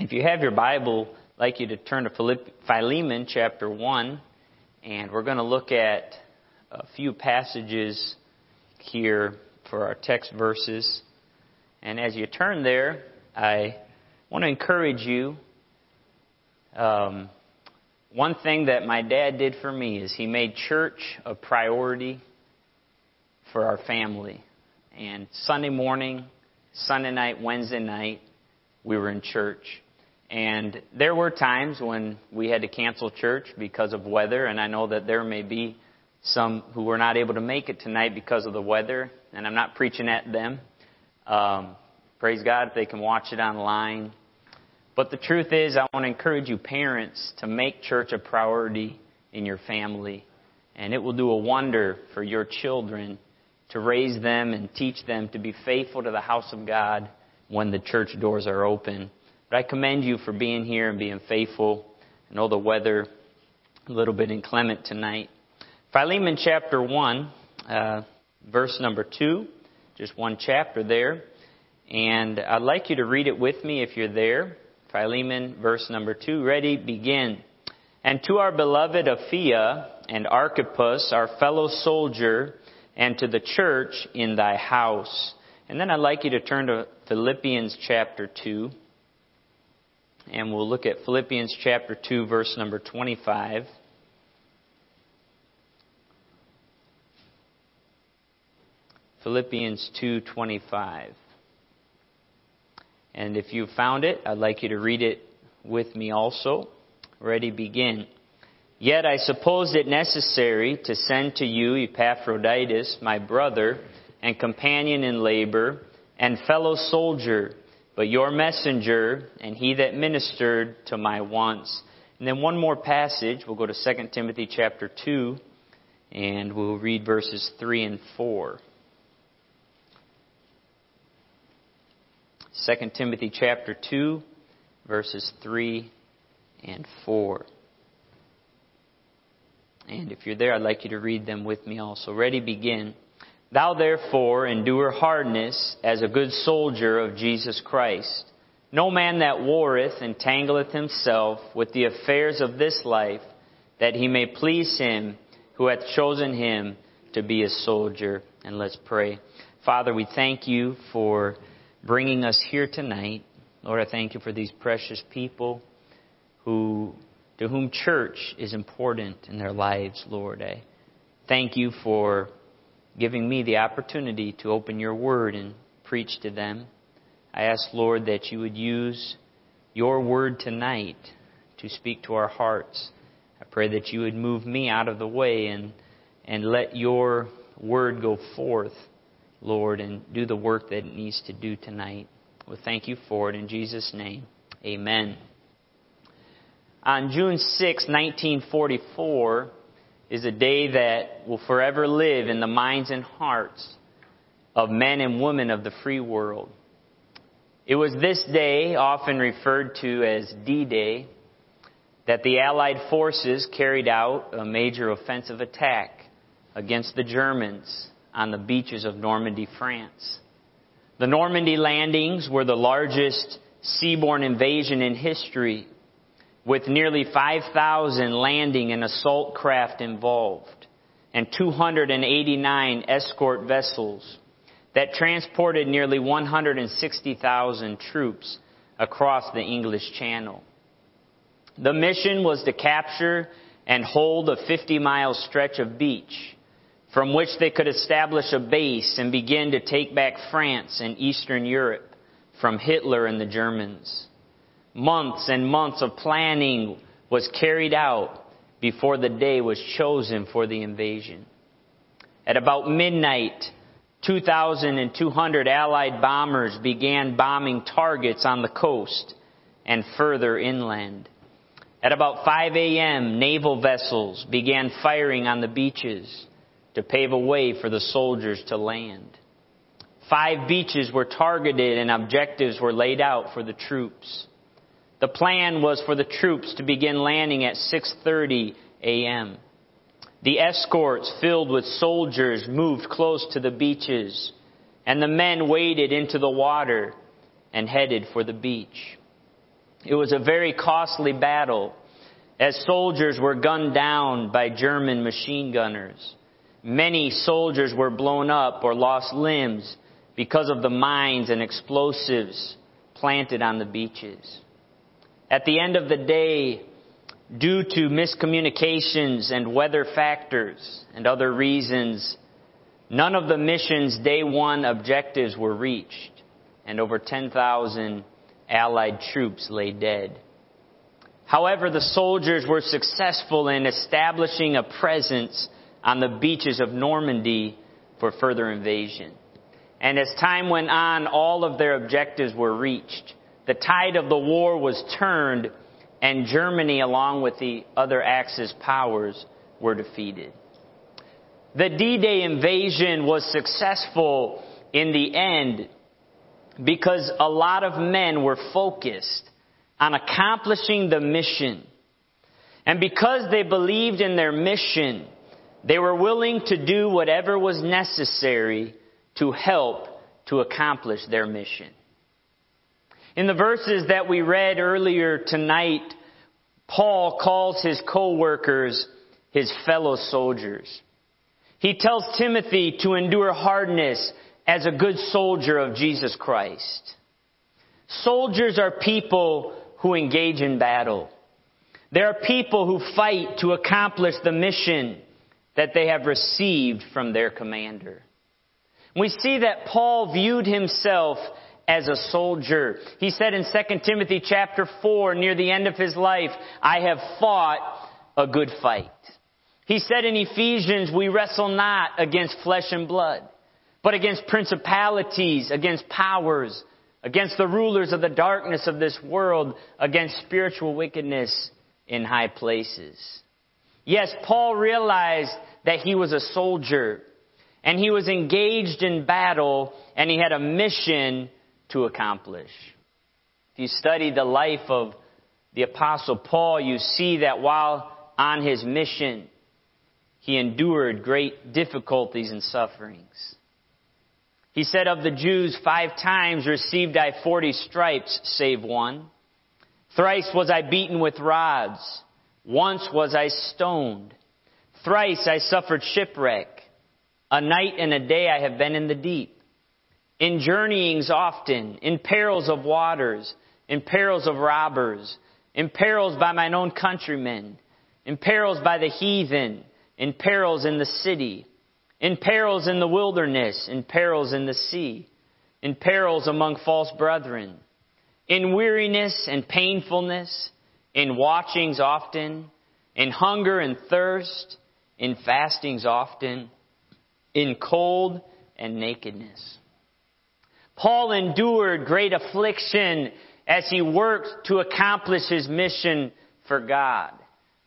If you have your Bible, I'd like you to turn to Philemon chapter 1, and we're going to look at a few passages here for our text verses. And as you turn there, I want to encourage you. Um, one thing that my dad did for me is he made church a priority for our family. And Sunday morning, Sunday night, Wednesday night, we were in church. And there were times when we had to cancel church because of weather, and I know that there may be some who were not able to make it tonight because of the weather, and I'm not preaching at them. Um, praise God if they can watch it online. But the truth is, I want to encourage you, parents, to make church a priority in your family. And it will do a wonder for your children to raise them and teach them to be faithful to the house of God when the church doors are open. But I commend you for being here and being faithful. I know the weather a little bit inclement tonight. Philemon chapter 1, uh, verse number 2, just one chapter there. And I'd like you to read it with me if you're there. Philemon, verse number 2. Ready, begin. And to our beloved Apphia and Archippus, our fellow soldier, and to the church in thy house. And then I'd like you to turn to Philippians chapter 2. And we'll look at Philippians chapter 2, verse number 25. Philippians 2:25. And if you found it, I'd like you to read it with me also. Ready, begin. Yet I supposed it necessary to send to you Epaphroditus, my brother and companion in labor and fellow soldier, but your messenger and he that ministered to my wants. And then one more passage. We'll go to 2 Timothy chapter 2 and we'll read verses 3 and 4. 2 Timothy chapter 2 verses 3 and 4. And if you're there, I'd like you to read them with me also. Ready, begin. Thou therefore endure hardness as a good soldier of Jesus Christ. No man that warreth entangleth himself with the affairs of this life, that he may please him who hath chosen him to be a soldier. And let's pray. Father, we thank you for bringing us here tonight. Lord, I thank you for these precious people who, to whom church is important in their lives, Lord. I thank you for giving me the opportunity to open your word and preach to them. I ask, Lord, that you would use your word tonight to speak to our hearts. I pray that you would move me out of the way and, and let your word go forth, Lord, and do the work that it needs to do tonight. Well, thank you for it in Jesus' name. Amen. On June 6, 1944, is a day that will forever live in the minds and hearts of men and women of the free world. It was this day, often referred to as D Day, that the Allied forces carried out a major offensive attack against the Germans on the beaches of Normandy, France. The Normandy landings were the largest seaborne invasion in history with nearly 5,000 landing and assault craft involved and 289 escort vessels that transported nearly 160,000 troops across the English Channel. The mission was to capture and hold a 50 mile stretch of beach from which they could establish a base and begin to take back France and Eastern Europe from Hitler and the Germans months and months of planning was carried out before the day was chosen for the invasion. At about midnight, 2,200 Allied bombers began bombing targets on the coast and further inland. At about 5 a.m., naval vessels began firing on the beaches to pave a way for the soldiers to land. Five beaches were targeted and objectives were laid out for the troops. The plan was for the troops to begin landing at 6:30 a.m. The escorts filled with soldiers moved close to the beaches, and the men waded into the water and headed for the beach. It was a very costly battle as soldiers were gunned down by German machine gunners. Many soldiers were blown up or lost limbs because of the mines and explosives planted on the beaches. At the end of the day, due to miscommunications and weather factors and other reasons, none of the mission's day one objectives were reached, and over 10,000 Allied troops lay dead. However, the soldiers were successful in establishing a presence on the beaches of Normandy for further invasion. And as time went on, all of their objectives were reached. The tide of the war was turned, and Germany, along with the other Axis powers, were defeated. The D-Day invasion was successful in the end because a lot of men were focused on accomplishing the mission. And because they believed in their mission, they were willing to do whatever was necessary to help to accomplish their mission. In the verses that we read earlier tonight, Paul calls his co-workers his fellow soldiers. He tells Timothy to endure hardness as a good soldier of Jesus Christ. Soldiers are people who engage in battle. They are people who fight to accomplish the mission that they have received from their commander. We see that Paul viewed himself as a soldier. He said in 2 Timothy chapter 4, near the end of his life, I have fought a good fight. He said in Ephesians, we wrestle not against flesh and blood, but against principalities, against powers, against the rulers of the darkness of this world, against spiritual wickedness in high places. Yes, Paul realized that he was a soldier and he was engaged in battle and he had a mission to accomplish. If you study the life of the apostle Paul, you see that while on his mission, he endured great difficulties and sufferings. He said of the Jews, five times received I forty stripes, save one. Thrice was I beaten with rods. Once was I stoned. Thrice I suffered shipwreck. A night and a day I have been in the deep. In journeyings often, in perils of waters, in perils of robbers, in perils by mine own countrymen, in perils by the heathen, in perils in the city, in perils in the wilderness, in perils in the sea, in perils among false brethren, in weariness and painfulness, in watchings often, in hunger and thirst, in fastings often, in cold and nakedness. Paul endured great affliction as he worked to accomplish his mission for God.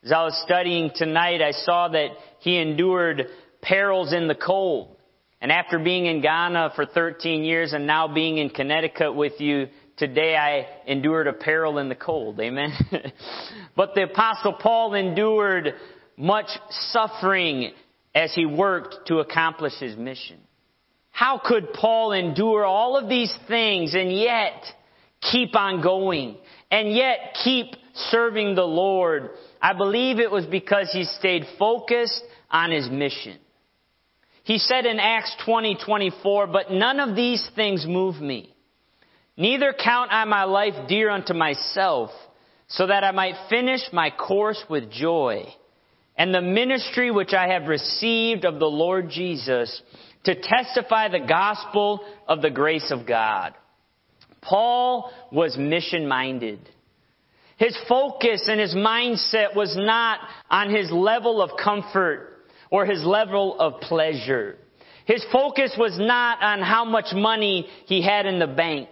As I was studying tonight, I saw that he endured perils in the cold. And after being in Ghana for 13 years and now being in Connecticut with you, today I endured a peril in the cold. Amen. but the apostle Paul endured much suffering as he worked to accomplish his mission. How could Paul endure all of these things and yet keep on going and yet keep serving the Lord? I believe it was because he stayed focused on his mission. He said in Acts 20, 24, but none of these things move me. Neither count I my life dear unto myself, so that I might finish my course with joy and the ministry which I have received of the Lord Jesus to testify the gospel of the grace of God. Paul was mission minded. His focus and his mindset was not on his level of comfort or his level of pleasure. His focus was not on how much money he had in the bank.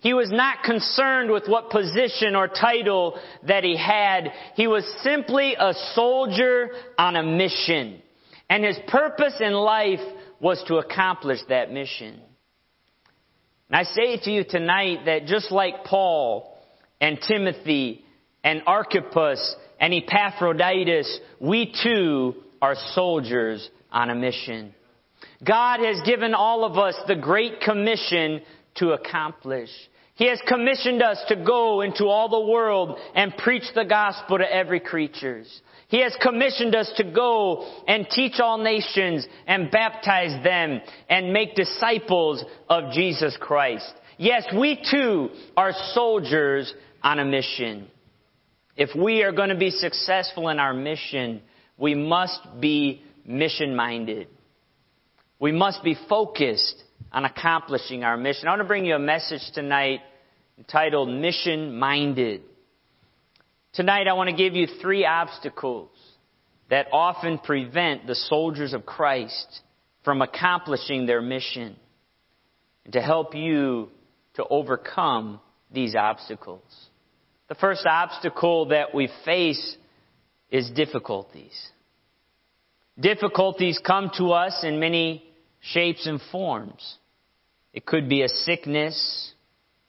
He was not concerned with what position or title that he had. He was simply a soldier on a mission. And his purpose in life was to accomplish that mission. And I say to you tonight that just like Paul and Timothy and Archippus and Epaphroditus, we too are soldiers on a mission. God has given all of us the great commission to accomplish. He has commissioned us to go into all the world and preach the gospel to every creature. He has commissioned us to go and teach all nations and baptize them and make disciples of Jesus Christ. Yes, we too are soldiers on a mission. If we are going to be successful in our mission, we must be mission minded. We must be focused on accomplishing our mission. I want to bring you a message tonight entitled Mission Minded. Tonight I want to give you three obstacles that often prevent the soldiers of Christ from accomplishing their mission and to help you to overcome these obstacles. The first obstacle that we face is difficulties. Difficulties come to us in many shapes and forms. It could be a sickness,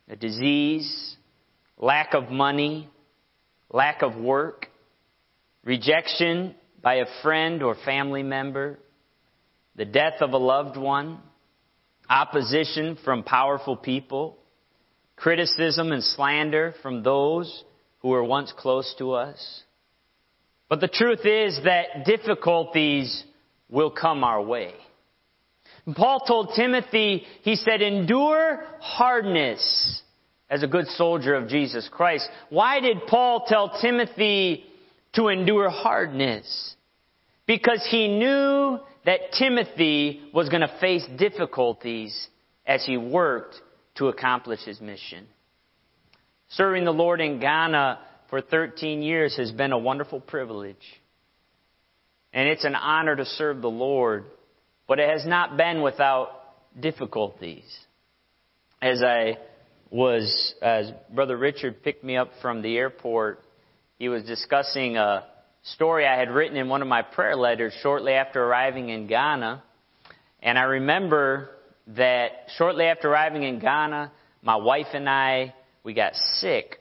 a disease, lack of money, lack of work, rejection by a friend or family member, the death of a loved one, opposition from powerful people, criticism and slander from those who were once close to us. But the truth is that difficulties will come our way. Paul told Timothy, he said, endure hardness as a good soldier of Jesus Christ. Why did Paul tell Timothy to endure hardness? Because he knew that Timothy was going to face difficulties as he worked to accomplish his mission. Serving the Lord in Ghana for 13 years has been a wonderful privilege. And it's an honor to serve the Lord, but it has not been without difficulties. As I was, as Brother Richard picked me up from the airport, he was discussing a story I had written in one of my prayer letters shortly after arriving in Ghana. And I remember that shortly after arriving in Ghana, my wife and I, we got sick.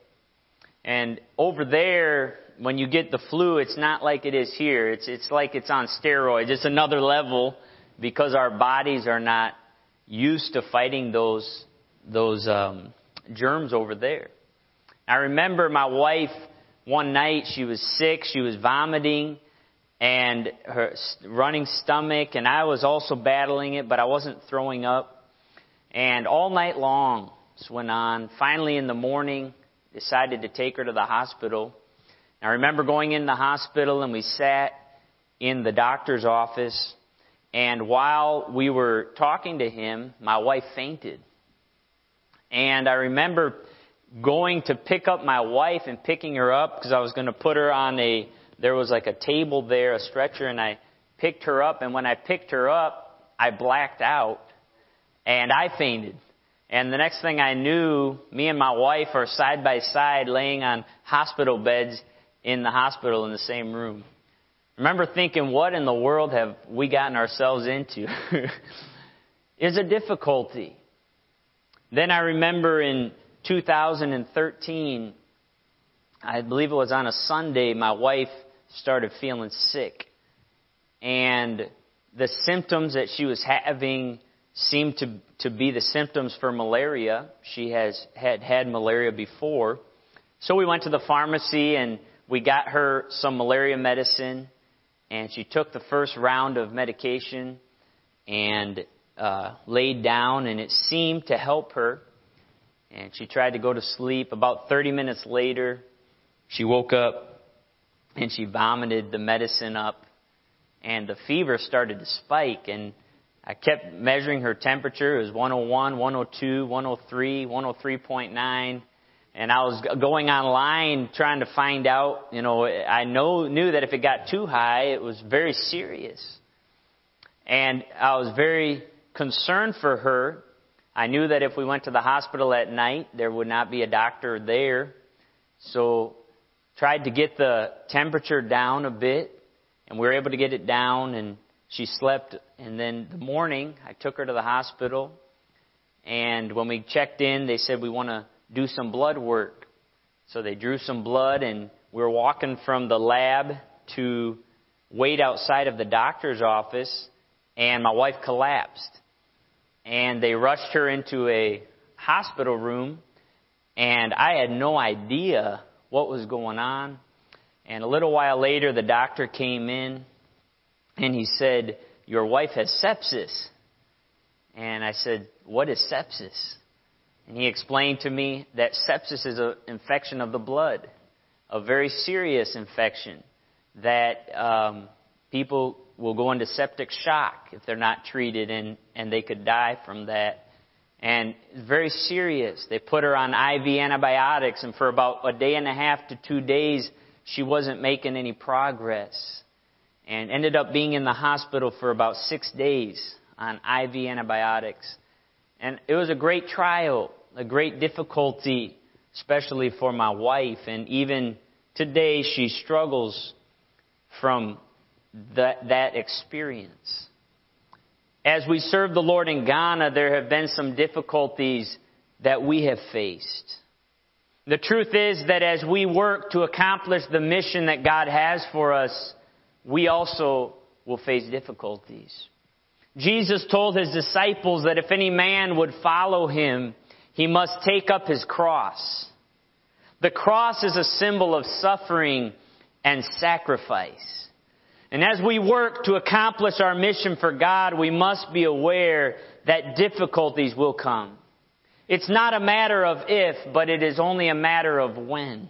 And over there, when you get the flu, it's not like it is here. It's, it's like it's on steroids. It's another level because our bodies are not used to fighting those, those, um, germs over there. I remember my wife one night, she was sick, she was vomiting, and her running stomach, and I was also battling it, but I wasn't throwing up. And all night long, this went on. Finally, in the morning, decided to take her to the hospital. I remember going in the hospital, and we sat in the doctor's office, and while we were talking to him, my wife fainted. And I remember going to pick up my wife and picking her up because I was going to put her on a, there was like a table there, a stretcher, and I picked her up. And when I picked her up, I blacked out and I fainted. And the next thing I knew, me and my wife are side by side laying on hospital beds in the hospital in the same room. I remember thinking, what in the world have we gotten ourselves into? Is a difficulty. Then I remember in 2013, I believe it was on a Sunday, my wife started feeling sick. And the symptoms that she was having seemed to, to be the symptoms for malaria. She has had had malaria before. So we went to the pharmacy and we got her some malaria medicine and she took the first round of medication and uh, laid down, and it seemed to help her. And she tried to go to sleep. About 30 minutes later, she woke up and she vomited the medicine up, and the fever started to spike. And I kept measuring her temperature. It was 101, 102, 103, 103.9. And I was going online trying to find out, you know, I know, knew that if it got too high, it was very serious. And I was very concerned for her. I knew that if we went to the hospital at night, there would not be a doctor there. So tried to get the temperature down a bit, and we were able to get it down, and she slept. And then the morning, I took her to the hospital, and when we checked in, they said we want to do some blood work. So they drew some blood, and we were walking from the lab to wait outside of the doctor's office, and my wife collapsed and they rushed her into a hospital room. And I had no idea what was going on. And a little while later, the doctor came in and he said, Your wife has sepsis. And I said, What is sepsis? And he explained to me that sepsis is an infection of the blood, a very serious infection that um, people will go into septic shock if they're not treated, and, and they could die from that. And it's very serious. They put her on IV antibiotics, and for about a day and a half to two days, she wasn't making any progress. And ended up being in the hospital for about six days on IV antibiotics. And it was a great trial, a great difficulty, especially for my wife. And even today, she struggles from that, that experience. As we serve the Lord in Ghana, there have been some difficulties that we have faced. The truth is that as we work to accomplish the mission that God has for us, we also will face difficulties. Jesus told his disciples that if any man would follow him, he must take up his cross. The cross is a symbol of suffering and sacrifice. And as we work to accomplish our mission for God, we must be aware that difficulties will come. It's not a matter of if, but it is only a matter of when.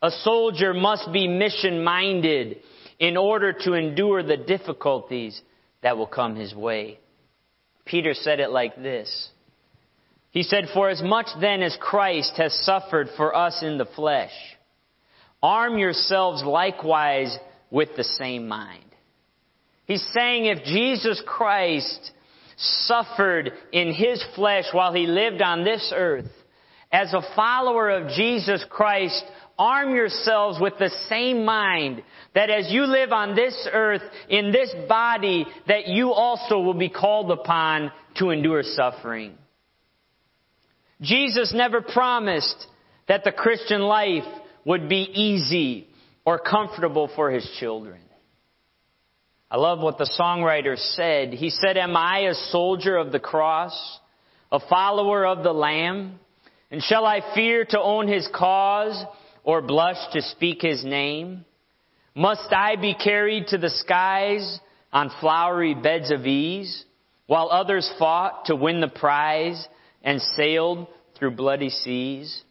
A soldier must be mission minded in order to endure the difficulties that will come his way. Peter said it like this. He said, For as much then as Christ has suffered for us in the flesh, arm yourselves likewise with the same mind. He's saying if Jesus Christ suffered in his flesh while he lived on this earth, as a follower of Jesus Christ, arm yourselves with the same mind that as you live on this earth in this body that you also will be called upon to endure suffering. Jesus never promised that the Christian life would be easy or comfortable for his children. I love what the songwriter said. He said, Am I a soldier of the cross, a follower of the Lamb? And shall I fear to own his cause or blush to speak his name? Must I be carried to the skies on flowery beds of ease, while others fought to win the prize and sailed through bloody seas?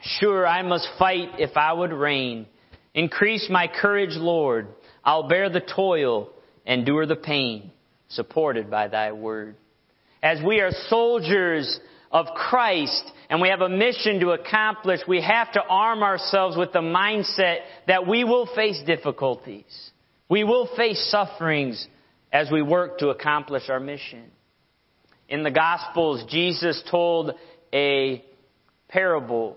Sure, I must fight if I would reign Increase my courage, Lord. I'll bear the toil, endure the pain, supported by thy word. As we are soldiers of Christ and we have a mission to accomplish, we have to arm ourselves with the mindset that we will face difficulties. We will face sufferings as we work to accomplish our mission. In the Gospels, Jesus told a parable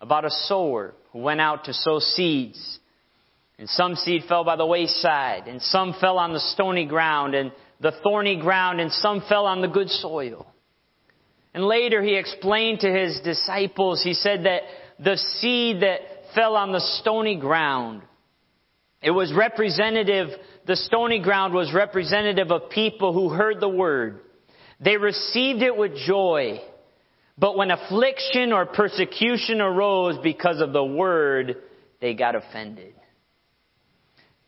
about a sower who went out to sow seeds. And some seed fell by the wayside, and some fell on the stony ground, and the thorny ground, and some fell on the good soil. And later he explained to his disciples, he said that the seed that fell on the stony ground, it was representative, the stony ground was representative of people who heard the word. They received it with joy. But when affliction or persecution arose because of the word, they got offended.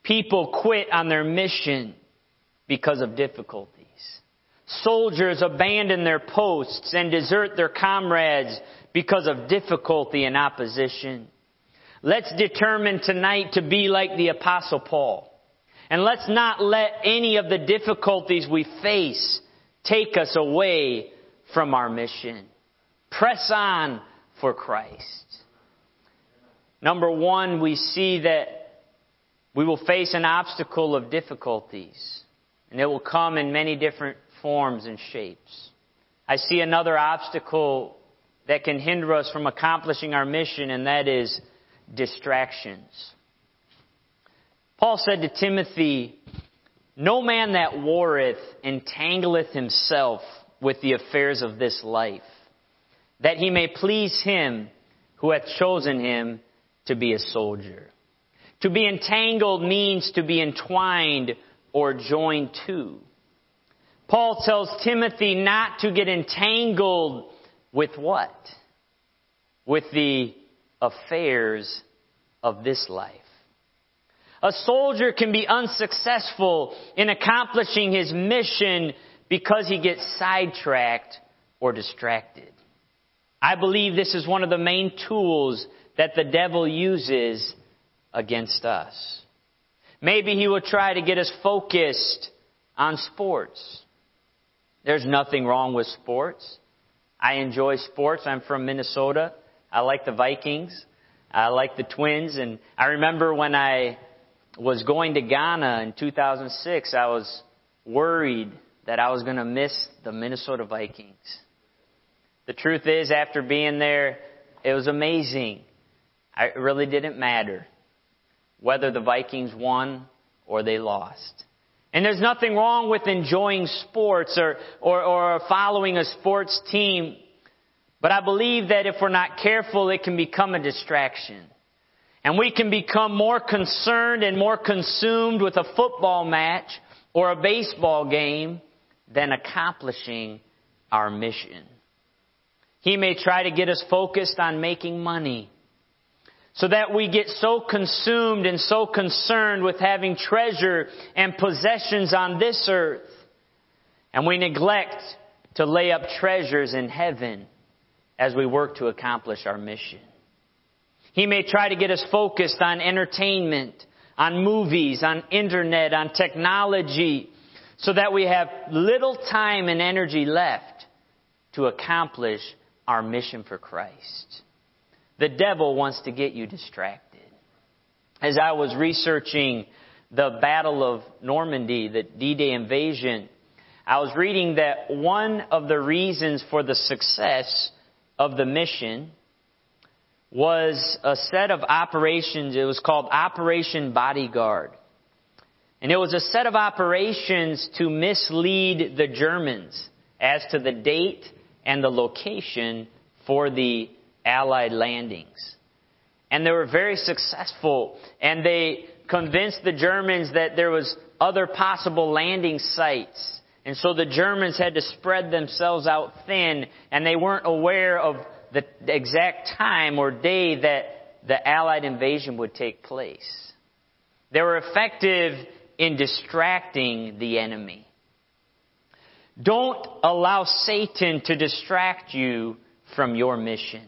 People quit on their mission because of difficulties. Soldiers abandon their posts and desert their comrades because of difficulty and opposition. Let's determine tonight to be like the apostle Paul. And let's not let any of the difficulties we face take us away from our mission. Press on for Christ. Number one, we see that we will face an obstacle of difficulties, and it will come in many different forms and shapes. I see another obstacle that can hinder us from accomplishing our mission, and that is distractions. Paul said to Timothy, No man that warreth entangleth himself with the affairs of this life that he may please him who hath chosen him to be a soldier. To be entangled means to be entwined or joined to. Paul tells Timothy not to get entangled with what? with the affairs of this life. A soldier can be unsuccessful in accomplishing his mission because he gets sidetracked or distracted. I believe this is one of the main tools that the devil uses against us. Maybe he will try to get us focused on sports. There's nothing wrong with sports. I enjoy sports. I'm from Minnesota. I like the Vikings. I like the Twins. And I remember when I was going to Ghana in 2006, I was worried that I was going to miss the Minnesota Vikings. The truth is, after being there, it was amazing. It really didn't matter whether the Vikings won or they lost. And there's nothing wrong with enjoying sports or, or, or following a sports team. But I believe that if we're not careful, it can become a distraction. And we can become more concerned and more consumed with a football match or a baseball game than accomplishing our mission. He may try to get us focused on making money so that we get so consumed and so concerned with having treasure and possessions on this earth, and we neglect to lay up treasures in heaven as we work to accomplish our mission. He may try to get us focused on entertainment, on movies, on internet, on technology, so that we have little time and energy left to accomplish our mission for Christ. The devil wants to get you distracted. As I was researching the Battle of Normandy, the D-Day invasion, I was reading that one of the reasons for the success of the mission was a set of operations. It was called Operation Bodyguard. And it was a set of operations to mislead the Germans as to the date and the location for the Allied landings. And they were very successful, and they convinced the Germans that there was other possible landing sites. And so the Germans had to spread themselves out thin, and they weren't aware of the exact time or day that the Allied invasion would take place. They were effective in distracting the enemy. Don't allow Satan to distract you from your mission.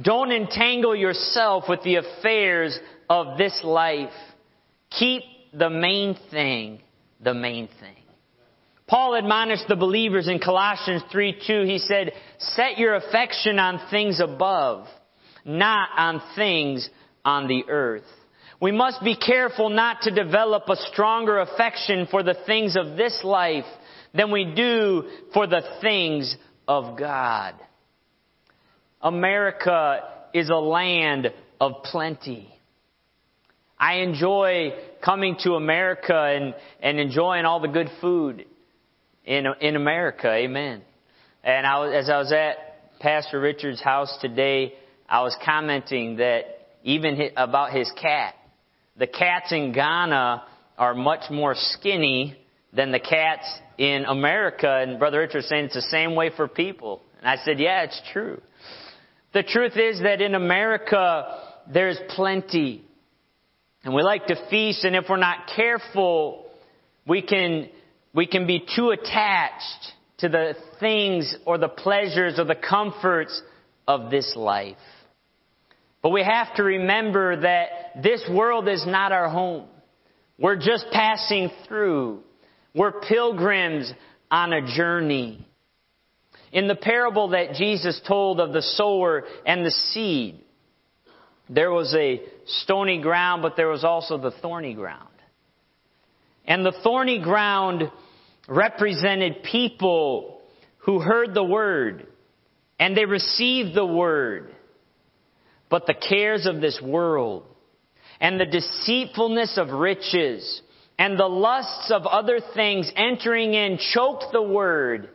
Don't entangle yourself with the affairs of this life. Keep the main thing the main thing. Paul admonished the believers in Colossians 3 2. He said, Set your affection on things above, not on things on the earth. We must be careful not to develop a stronger affection for the things of this life than we do for the things of God. America is a land of plenty. I enjoy coming to America and, and enjoying all the good food in, in America. Amen. And I as I was at Pastor Richard's house today, I was commenting that even about his cat. The cats in Ghana are much more skinny than the cats in America. And Brother Richard saying it's the same way for people. And I said, yeah, it's true. The truth is that in America, there's plenty. And we like to feast, and if we're not careful, we can, we can be too attached to the things or the pleasures or the comforts of this life. But we have to remember that this world is not our home. We're just passing through. We're pilgrims on a journey. In the parable that Jesus told of the sower and the seed, there was a stony ground, but there was also the thorny ground. And the thorny ground represented people who heard the word and they received the word. But the cares of this world and the deceitfulness of riches and the lusts of other things entering in choked the word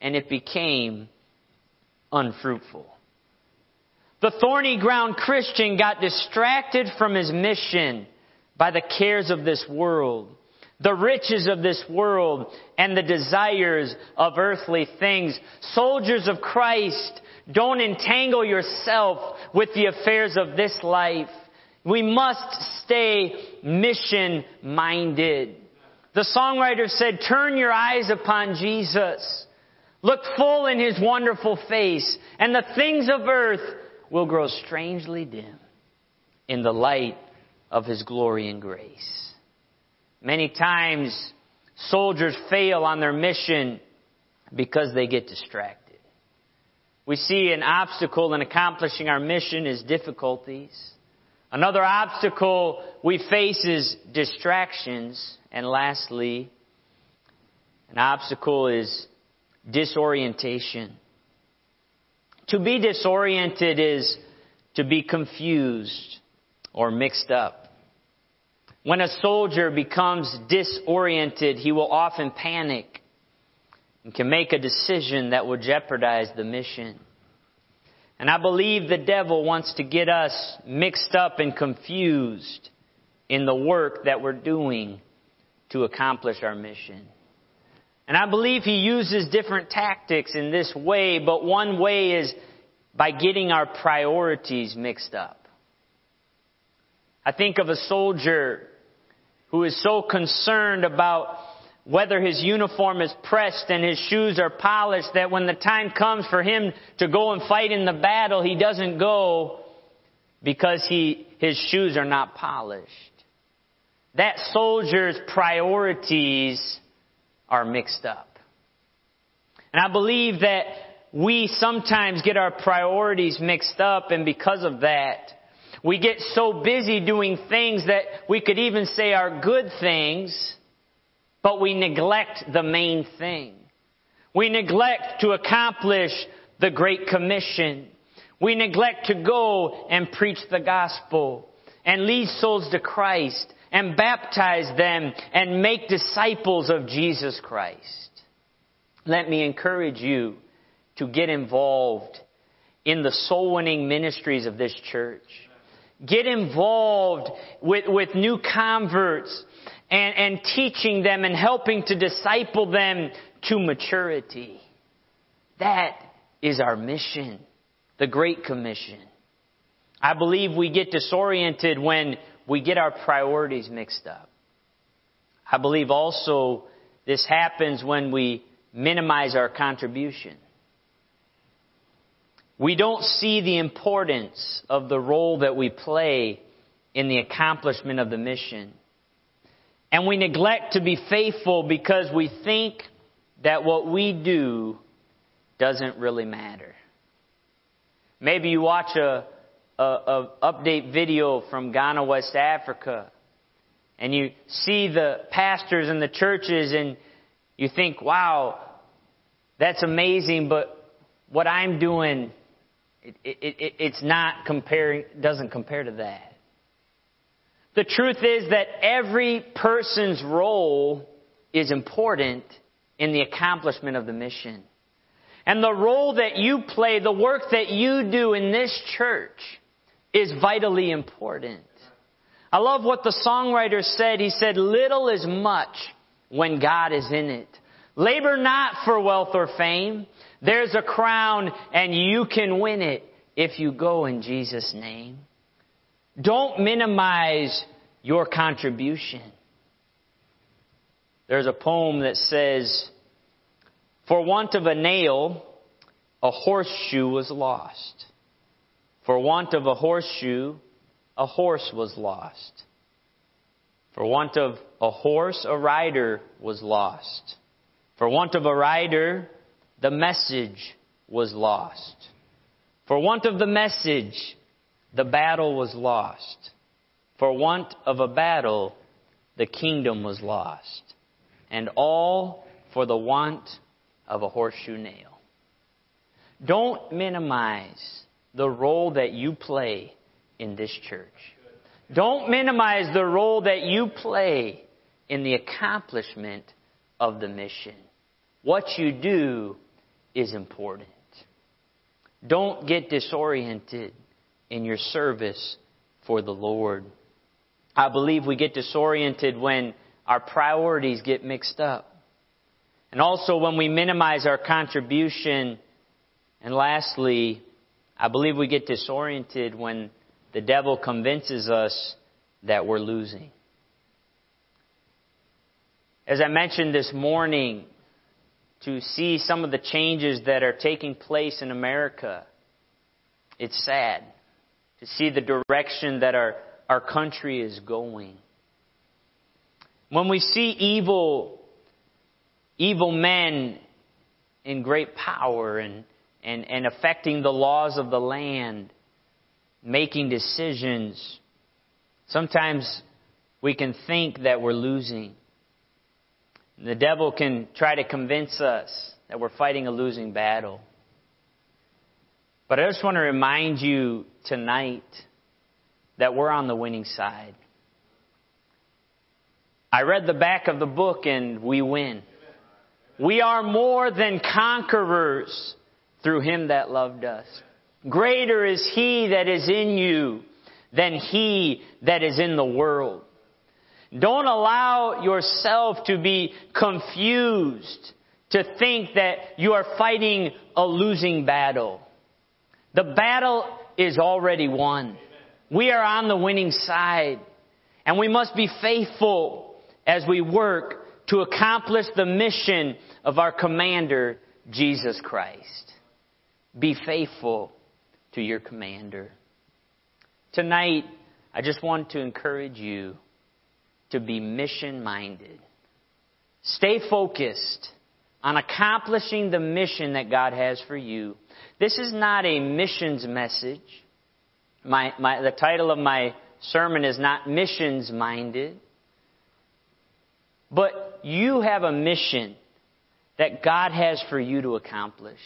and it became unfruitful. The thorny ground Christian got distracted from his mission by the cares of this world, the riches of this world, and the desires of earthly things. Soldiers of Christ Don't entangle yourself with the affairs of this life. We must stay mission minded. The songwriter said, turn your eyes upon Jesus. Look full in his wonderful face, and the things of earth will grow strangely dim in the light of his glory and grace. Many times, soldiers fail on their mission because they get distracted. We see an obstacle in accomplishing our mission is difficulties. Another obstacle we face is distractions. And lastly, an obstacle is disorientation. To be disoriented is to be confused or mixed up. When a soldier becomes disoriented, he will often panic and can make a decision that will jeopardize the mission. And I believe the devil wants to get us mixed up and confused in the work that we're doing to accomplish our mission. And I believe he uses different tactics in this way, but one way is by getting our priorities mixed up. I think of a soldier who is so concerned about whether his uniform is pressed and his shoes are polished that when the time comes for him to go and fight in the battle, he doesn't go because he, his shoes are not polished. That soldier's priorities are mixed up. And I believe that we sometimes get our priorities mixed up and because of that, we get so busy doing things that we could even say are good things, but we neglect the main thing. We neglect to accomplish the Great Commission. We neglect to go and preach the gospel and lead souls to Christ and baptize them and make disciples of Jesus Christ. Let me encourage you to get involved in the soul winning ministries of this church. Get involved with, with new converts and, and teaching them and helping to disciple them to maturity. That is our mission, the Great Commission. I believe we get disoriented when we get our priorities mixed up. I believe also this happens when we minimize our contribution. We don't see the importance of the role that we play in the accomplishment of the mission. And we neglect to be faithful because we think that what we do doesn't really matter. Maybe you watch a, a, a, update video from Ghana, West Africa, and you see the pastors and the churches and you think, wow, that's amazing, but what I'm doing, it, it, it, it's not comparing, doesn't compare to that. The truth is that every person's role is important in the accomplishment of the mission. And the role that you play, the work that you do in this church is vitally important. I love what the songwriter said. He said, little is much when God is in it. Labor not for wealth or fame. There's a crown and you can win it if you go in Jesus' name. Don't minimize your contribution. There's a poem that says, For want of a nail, a horseshoe was lost. For want of a horseshoe, a horse was lost. For want of a horse, a rider was lost. For want of a rider, the message was lost. For want of the message, the battle was lost. For want of a battle, the kingdom was lost. And all for the want of a horseshoe nail. Don't minimize the role that you play in this church. Don't minimize the role that you play in the accomplishment of the mission. What you do is important. Don't get disoriented in your service for the Lord. I believe we get disoriented when our priorities get mixed up. And also when we minimize our contribution And lastly, I believe we get disoriented when the devil convinces us that we're losing. As I mentioned this morning, to see some of the changes that are taking place in America, it's sad to see the direction that our, our country is going. When we see evil, evil men in great power and, and, and affecting the laws of the land, making decisions, sometimes we can think that we're losing. The devil can try to convince us that we're fighting a losing battle. But I just want to remind you tonight that we're on the winning side. I read the back of the book and we win. We are more than conquerors through him that loved us. Greater is he that is in you than he that is in the world. Don't allow yourself to be confused to think that you are fighting a losing battle. The battle is already won. We are on the winning side. And we must be faithful as we work to accomplish the mission of our commander, Jesus Christ. Be faithful to your commander. Tonight, I just want to encourage you to be mission minded. Stay focused on accomplishing the mission that God has for you. This is not a missions message. My, my, the title of my sermon is not missions minded. But you have a mission that God has for you to accomplish.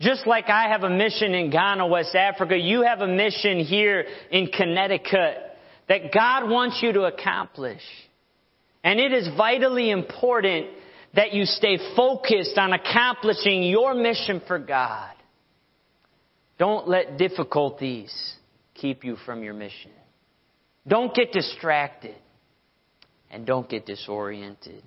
Just like I have a mission in Ghana, West Africa, you have a mission here in Connecticut that God wants you to accomplish. And it is vitally important that you stay focused on accomplishing your mission for God. Don't let difficulties keep you from your mission. Don't get distracted and don't get disoriented.